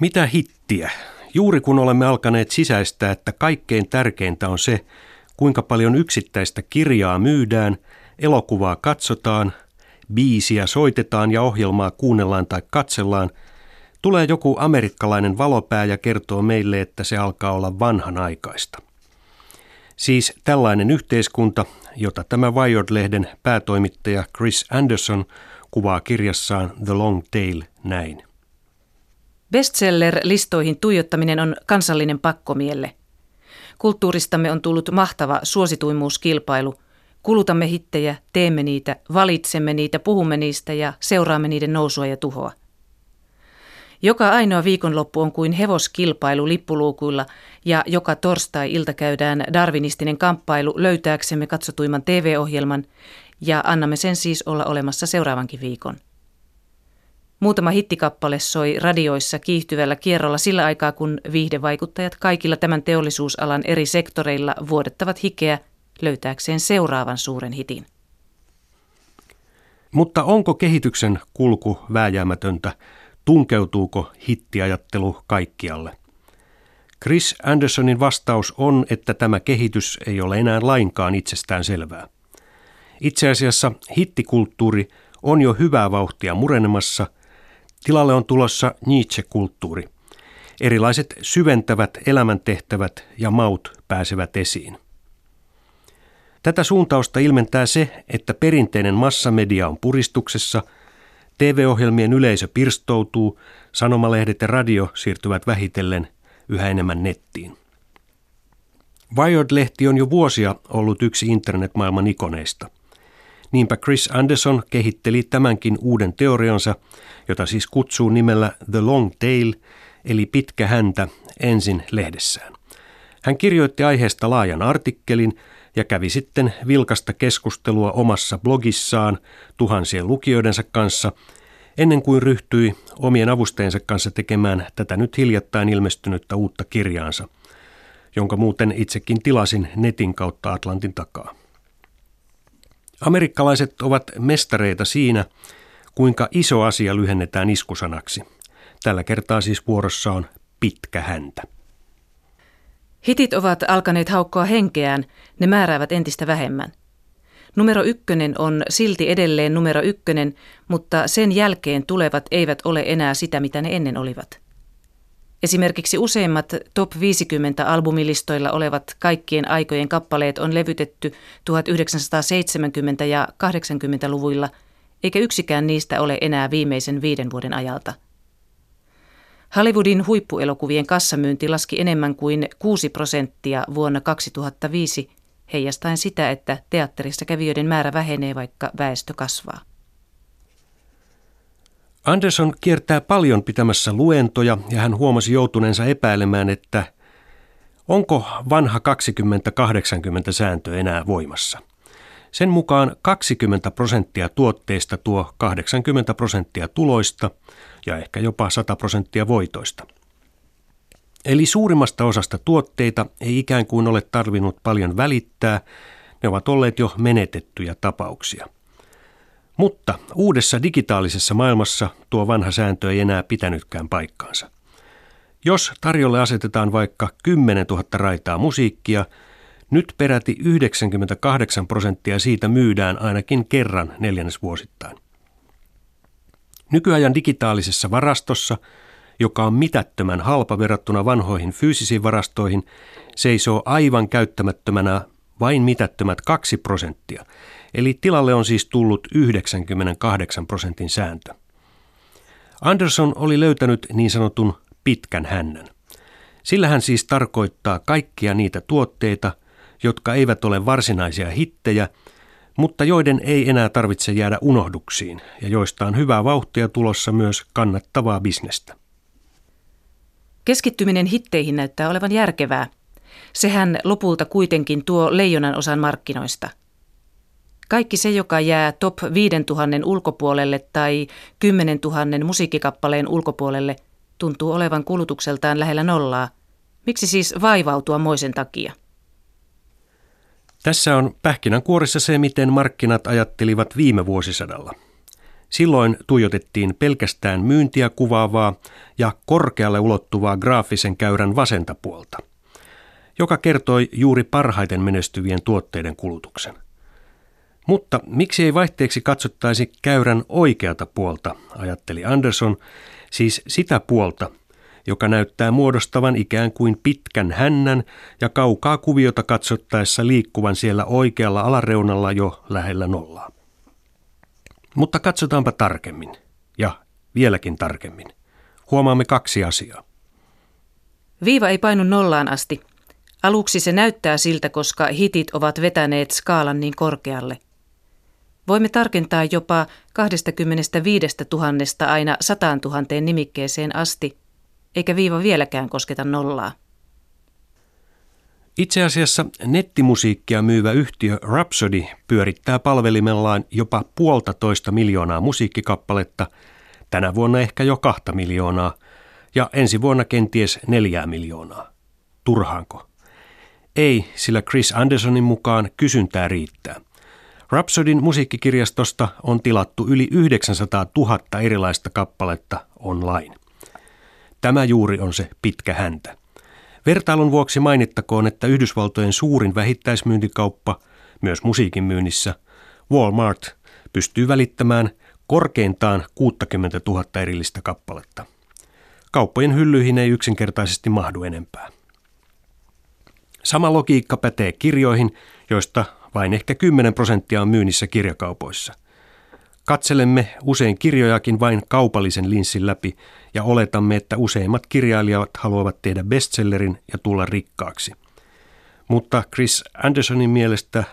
Mitä hittiä? Juuri kun olemme alkaneet sisäistää, että kaikkein tärkeintä on se, kuinka paljon yksittäistä kirjaa myydään, elokuvaa katsotaan, biisiä soitetaan ja ohjelmaa kuunnellaan tai katsellaan, tulee joku amerikkalainen valopää ja kertoo meille, että se alkaa olla vanhanaikaista. Siis tällainen yhteiskunta, jota tämä Wired-lehden päätoimittaja Chris Anderson kuvaa kirjassaan The Long Tail näin. Bestseller-listoihin tuijottaminen on kansallinen pakkomielle. Kulttuuristamme on tullut mahtava suosituimmuuskilpailu. Kulutamme hittejä, teemme niitä, valitsemme niitä, puhumme niistä ja seuraamme niiden nousua ja tuhoa. Joka ainoa viikonloppu on kuin hevoskilpailu lippuluukuilla ja joka torstai-ilta käydään darwinistinen kamppailu löytääksemme katsotuimman TV-ohjelman ja annamme sen siis olla olemassa seuraavankin viikon. Muutama hittikappale soi radioissa kiihtyvällä kierrolla sillä aikaa, kun viihdevaikuttajat kaikilla tämän teollisuusalan eri sektoreilla vuodettavat hikeä löytääkseen seuraavan suuren hitin. Mutta onko kehityksen kulku vääjäämätöntä? Tunkeutuuko hittiajattelu kaikkialle? Chris Andersonin vastaus on, että tämä kehitys ei ole enää lainkaan itsestään selvää. Itse asiassa hittikulttuuri on jo hyvää vauhtia murenemassa – Tilalle on tulossa Nietzsche-kulttuuri. Erilaiset syventävät elämäntehtävät ja maut pääsevät esiin. Tätä suuntausta ilmentää se, että perinteinen massamedia on puristuksessa, TV-ohjelmien yleisö pirstoutuu, sanomalehdet ja radio siirtyvät vähitellen yhä enemmän nettiin. Wired-lehti on jo vuosia ollut yksi internetmaailman ikoneista. Niinpä Chris Anderson kehitteli tämänkin uuden teoriansa, jota siis kutsuu nimellä The Long Tail, eli pitkä häntä, ensin lehdessään. Hän kirjoitti aiheesta laajan artikkelin ja kävi sitten vilkasta keskustelua omassa blogissaan tuhansien lukijoidensa kanssa, ennen kuin ryhtyi omien avustajansa kanssa tekemään tätä nyt hiljattain ilmestynyttä uutta kirjaansa, jonka muuten itsekin tilasin netin kautta Atlantin takaa. Amerikkalaiset ovat mestareita siinä, kuinka iso asia lyhennetään iskusanaksi. Tällä kertaa siis vuorossa on pitkä häntä. Hitit ovat alkaneet haukkoa henkeään, ne määräävät entistä vähemmän. Numero ykkönen on silti edelleen numero ykkönen, mutta sen jälkeen tulevat eivät ole enää sitä, mitä ne ennen olivat. Esimerkiksi useimmat top 50 albumilistoilla olevat kaikkien aikojen kappaleet on levytetty 1970- ja 80-luvuilla, eikä yksikään niistä ole enää viimeisen viiden vuoden ajalta. Hollywoodin huippuelokuvien kassamyynti laski enemmän kuin 6 prosenttia vuonna 2005, heijastaen sitä, että teatterissa kävijöiden määrä vähenee, vaikka väestö kasvaa. Anderson kiertää paljon pitämässä luentoja ja hän huomasi joutuneensa epäilemään, että onko vanha 20-80 sääntö enää voimassa. Sen mukaan 20 prosenttia tuotteista tuo 80 prosenttia tuloista ja ehkä jopa 100 prosenttia voitoista. Eli suurimmasta osasta tuotteita ei ikään kuin ole tarvinnut paljon välittää, ne ovat olleet jo menetettyjä tapauksia. Mutta uudessa digitaalisessa maailmassa tuo vanha sääntö ei enää pitänytkään paikkaansa. Jos tarjolle asetetaan vaikka 10 000 raitaa musiikkia, nyt peräti 98 prosenttia siitä myydään ainakin kerran neljännesvuosittain. Nykyajan digitaalisessa varastossa, joka on mitättömän halpa verrattuna vanhoihin fyysisiin varastoihin, seisoo aivan käyttämättömänä vain mitättömät 2 prosenttia – Eli tilalle on siis tullut 98 prosentin sääntö. Anderson oli löytänyt niin sanotun pitkän hännän. Sillä hän siis tarkoittaa kaikkia niitä tuotteita, jotka eivät ole varsinaisia hittejä, mutta joiden ei enää tarvitse jäädä unohduksiin ja joista on hyvää vauhtia tulossa myös kannattavaa bisnestä. Keskittyminen hitteihin näyttää olevan järkevää. Sehän lopulta kuitenkin tuo leijonan osan markkinoista – kaikki se, joka jää top 5000 ulkopuolelle tai 10 000 musiikkikappaleen ulkopuolelle, tuntuu olevan kulutukseltaan lähellä nollaa. Miksi siis vaivautua moisen takia? Tässä on pähkinänkuorissa se, miten markkinat ajattelivat viime vuosisadalla. Silloin tuijotettiin pelkästään myyntiä kuvaavaa ja korkealle ulottuvaa graafisen käyrän vasenta puolta, joka kertoi juuri parhaiten menestyvien tuotteiden kulutuksen. Mutta miksi ei vaihteeksi katsottaisi käyrän oikeata puolta, ajatteli Anderson, siis sitä puolta, joka näyttää muodostavan ikään kuin pitkän hännän ja kaukaa kuviota katsottaessa liikkuvan siellä oikealla alareunalla jo lähellä nollaa. Mutta katsotaanpa tarkemmin, ja vieläkin tarkemmin. Huomaamme kaksi asiaa. Viiva ei painu nollaan asti. Aluksi se näyttää siltä, koska hitit ovat vetäneet skaalan niin korkealle. Voimme tarkentaa jopa 25 000 aina 100 000 nimikkeeseen asti, eikä viiva vieläkään kosketa nollaa. Itse asiassa nettimusiikkia myyvä yhtiö Rhapsody pyörittää palvelimellaan jopa puolta toista miljoonaa musiikkikappaletta, tänä vuonna ehkä jo kahta miljoonaa ja ensi vuonna kenties neljää miljoonaa. Turhaanko? Ei, sillä Chris Andersonin mukaan kysyntää riittää. Rhapsodyn musiikkikirjastosta on tilattu yli 900 000 erilaista kappaletta online. Tämä juuri on se pitkä häntä. Vertailun vuoksi mainittakoon, että Yhdysvaltojen suurin vähittäismyyntikauppa, myös musiikin myynnissä, Walmart, pystyy välittämään korkeintaan 60 000 erillistä kappaletta. Kauppojen hyllyihin ei yksinkertaisesti mahdu enempää. Sama logiikka pätee kirjoihin, joista vain ehkä 10 prosenttia on myynnissä kirjakaupoissa – Katselemme usein kirjojakin vain kaupallisen linssin läpi ja oletamme, että useimmat kirjailijat haluavat tehdä bestsellerin ja tulla rikkaaksi. Mutta Chris Andersonin mielestä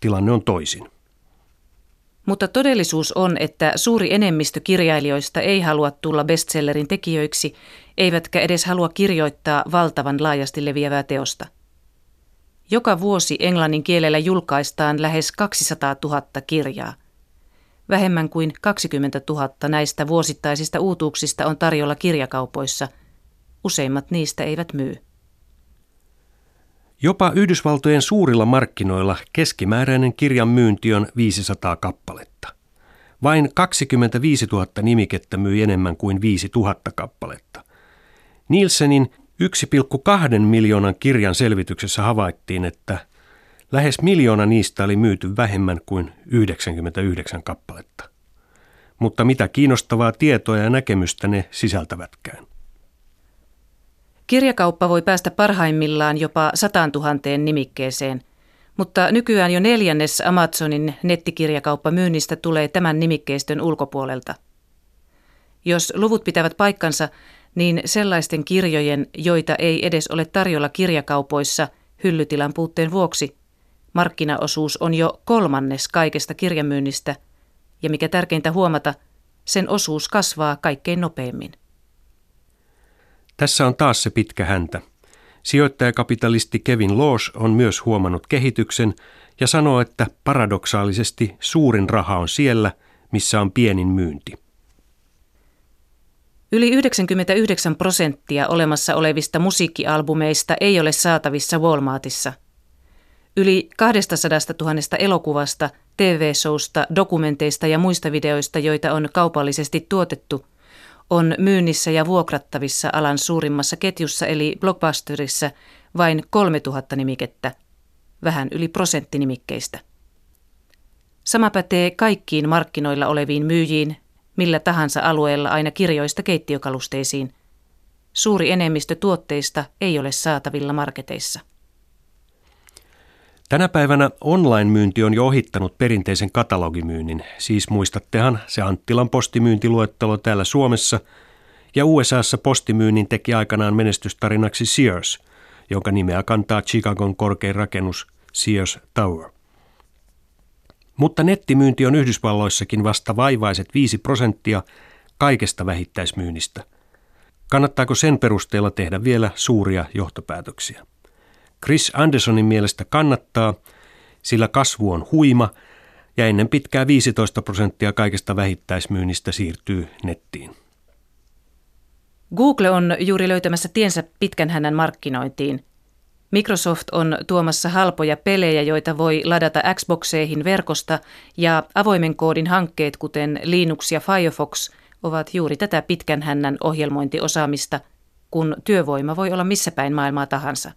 tilanne on toisin. Mutta todellisuus on, että suuri enemmistö kirjailijoista ei halua tulla bestsellerin tekijöiksi, eivätkä edes halua kirjoittaa valtavan laajasti leviävää teosta. Joka vuosi englannin kielellä julkaistaan lähes 200 000 kirjaa – Vähemmän kuin 20 000 näistä vuosittaisista uutuuksista on tarjolla kirjakaupoissa. Useimmat niistä eivät myy. Jopa Yhdysvaltojen suurilla markkinoilla keskimääräinen kirjan myynti on 500 kappaletta. Vain 25 000 nimikettä myi enemmän kuin 5 000 kappaletta. Nielsenin 1,2 miljoonan kirjan selvityksessä havaittiin, että Lähes miljoona niistä oli myyty vähemmän kuin 99 kappaletta. Mutta mitä kiinnostavaa tietoa ja näkemystä ne sisältävätkään. Kirjakauppa voi päästä parhaimmillaan jopa 100 000 nimikkeeseen, mutta nykyään jo neljännes Amazonin nettikirjakauppamyynnistä tulee tämän nimikkeistön ulkopuolelta. Jos luvut pitävät paikkansa, niin sellaisten kirjojen, joita ei edes ole tarjolla kirjakaupoissa hyllytilan puutteen vuoksi, Markkinaosuus on jo kolmannes kaikesta kirjamyynnistä ja mikä tärkeintä huomata, sen osuus kasvaa kaikkein nopeimmin. Tässä on taas se pitkä häntä. Sijoittajakapitalisti Kevin Laws on myös huomannut kehityksen ja sanoo, että paradoksaalisesti suurin raha on siellä, missä on pienin myynti. Yli 99 prosenttia olemassa olevista musiikkialbumeista ei ole saatavissa Walmartissa – Yli 200 000 elokuvasta, TV-showsta, dokumenteista ja muista videoista, joita on kaupallisesti tuotettu, on myynnissä ja vuokrattavissa alan suurimmassa ketjussa eli Blockbusterissa vain 3000 nimikettä, vähän yli prosentti nimikkeistä. Sama pätee kaikkiin markkinoilla oleviin myyjiin, millä tahansa alueella aina kirjoista keittiökalusteisiin. Suuri enemmistö tuotteista ei ole saatavilla marketeissa. Tänä päivänä online-myynti on jo ohittanut perinteisen katalogimyynnin, siis muistattehan se Anttilan postimyyntiluettelo täällä Suomessa, ja USAssa postimyynnin teki aikanaan menestystarinaksi Sears, jonka nimeä kantaa Chicagon korkein rakennus Sears Tower. Mutta nettimyynti on Yhdysvalloissakin vasta vaivaiset 5 prosenttia kaikesta vähittäismyynnistä. Kannattaako sen perusteella tehdä vielä suuria johtopäätöksiä? Chris Andersonin mielestä kannattaa, sillä kasvu on huima ja ennen pitkää 15 prosenttia kaikesta vähittäismyynnistä siirtyy nettiin. Google on juuri löytämässä tiensä pitkän hännän markkinointiin. Microsoft on tuomassa halpoja pelejä, joita voi ladata Xboxeihin verkosta, ja avoimen koodin hankkeet, kuten Linux ja Firefox, ovat juuri tätä pitkän hännän ohjelmointiosaamista, kun työvoima voi olla missä päin maailmaa tahansa.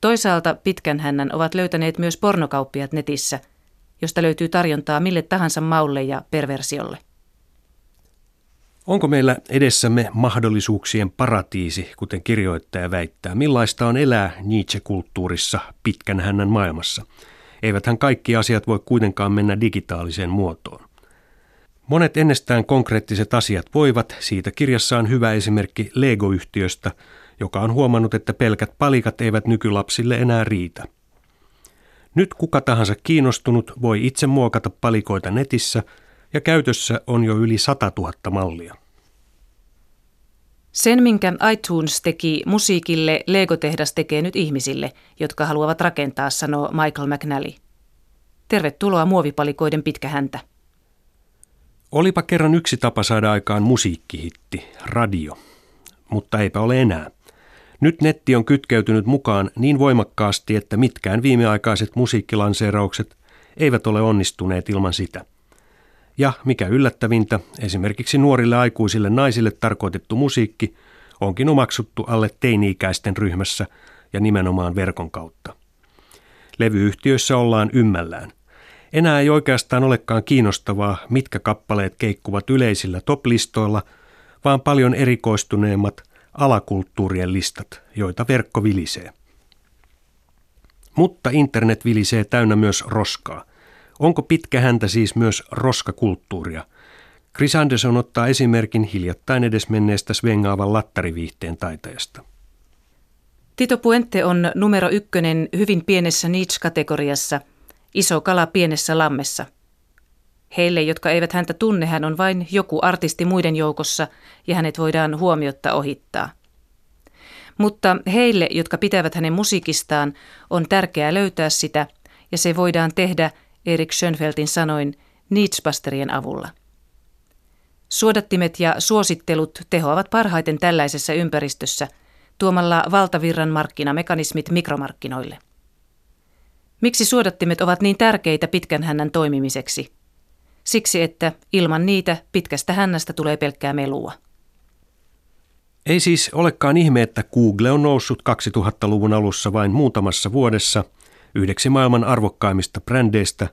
Toisaalta pitkän hännän ovat löytäneet myös pornokauppiat netissä, josta löytyy tarjontaa mille tahansa maulle ja perversiolle. Onko meillä edessämme mahdollisuuksien paratiisi, kuten kirjoittaja väittää? Millaista on elää Nietzsche-kulttuurissa pitkän hännän maailmassa? Eiväthän kaikki asiat voi kuitenkaan mennä digitaaliseen muotoon. Monet ennestään konkreettiset asiat voivat, siitä kirjassa on hyvä esimerkki Lego-yhtiöstä, joka on huomannut, että pelkät palikat eivät nykylapsille enää riitä. Nyt kuka tahansa kiinnostunut voi itse muokata palikoita netissä – ja käytössä on jo yli 100 000 mallia. Sen, minkä iTunes teki musiikille, Lego-tehdas tekee nyt ihmisille, jotka haluavat rakentaa, sanoo Michael McNally. Tervetuloa muovipalikoiden pitkä häntä. Olipa kerran yksi tapa saada aikaan musiikkihitti, radio. Mutta eipä ole enää. Nyt netti on kytkeytynyt mukaan niin voimakkaasti, että mitkään viimeaikaiset musiikkilanseeraukset eivät ole onnistuneet ilman sitä – ja mikä yllättävintä, esimerkiksi nuorille aikuisille naisille tarkoitettu musiikki onkin omaksuttu alle teini-ikäisten ryhmässä ja nimenomaan verkon kautta. Levyyhtiöissä ollaan ymmällään. Enää ei oikeastaan olekaan kiinnostavaa, mitkä kappaleet keikkuvat yleisillä top-listoilla, vaan paljon erikoistuneemmat alakulttuurien listat, joita verkko vilisee. Mutta internet vilisee täynnä myös roskaa – Onko pitkä häntä siis myös roskakulttuuria? Chris Anderson ottaa esimerkin hiljattain edesmenneestä svengaavan lattariviihteen taitajasta. Tito Puente on numero ykkönen hyvin pienessä niche-kategoriassa, iso kala pienessä lammessa. Heille, jotka eivät häntä tunne, hän on vain joku artisti muiden joukossa ja hänet voidaan huomiotta ohittaa. Mutta heille, jotka pitävät hänen musiikistaan, on tärkeää löytää sitä ja se voidaan tehdä – Erik Schönfeldin sanoin Nietzsche-pasterien avulla. Suodattimet ja suosittelut tehoavat parhaiten tällaisessa ympäristössä tuomalla valtavirran markkinamekanismit mikromarkkinoille. Miksi suodattimet ovat niin tärkeitä pitkän hännän toimimiseksi? Siksi, että ilman niitä pitkästä hännästä tulee pelkkää melua. Ei siis olekaan ihme, että Google on noussut 2000-luvun alussa vain muutamassa vuodessa – yhdeksi maailman arvokkaimmista brändeistä,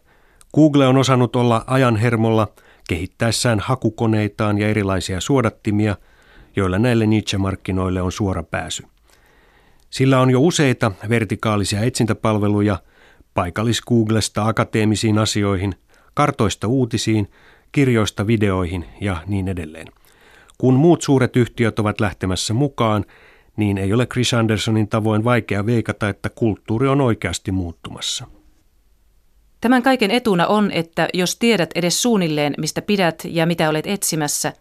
Google on osannut olla ajan hermolla kehittäessään hakukoneitaan ja erilaisia suodattimia, joilla näille niche-markkinoille on suora pääsy. Sillä on jo useita vertikaalisia etsintäpalveluja paikallis-Googlesta akateemisiin asioihin, kartoista uutisiin, kirjoista videoihin ja niin edelleen. Kun muut suuret yhtiöt ovat lähtemässä mukaan, niin ei ole Chris Andersonin tavoin vaikea veikata, että kulttuuri on oikeasti muuttumassa. Tämän kaiken etuna on, että jos tiedät edes suunnilleen, mistä pidät ja mitä olet etsimässä,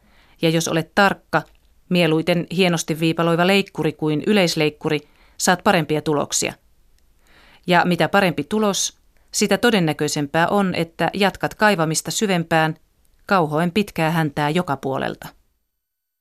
ja jos olet tarkka, mieluiten hienosti viipaloiva leikkuri kuin yleisleikkuri, saat parempia tuloksia. Ja mitä parempi tulos, sitä todennäköisempää on, että jatkat kaivamista syvempään, kauhoen pitkää häntää joka puolelta.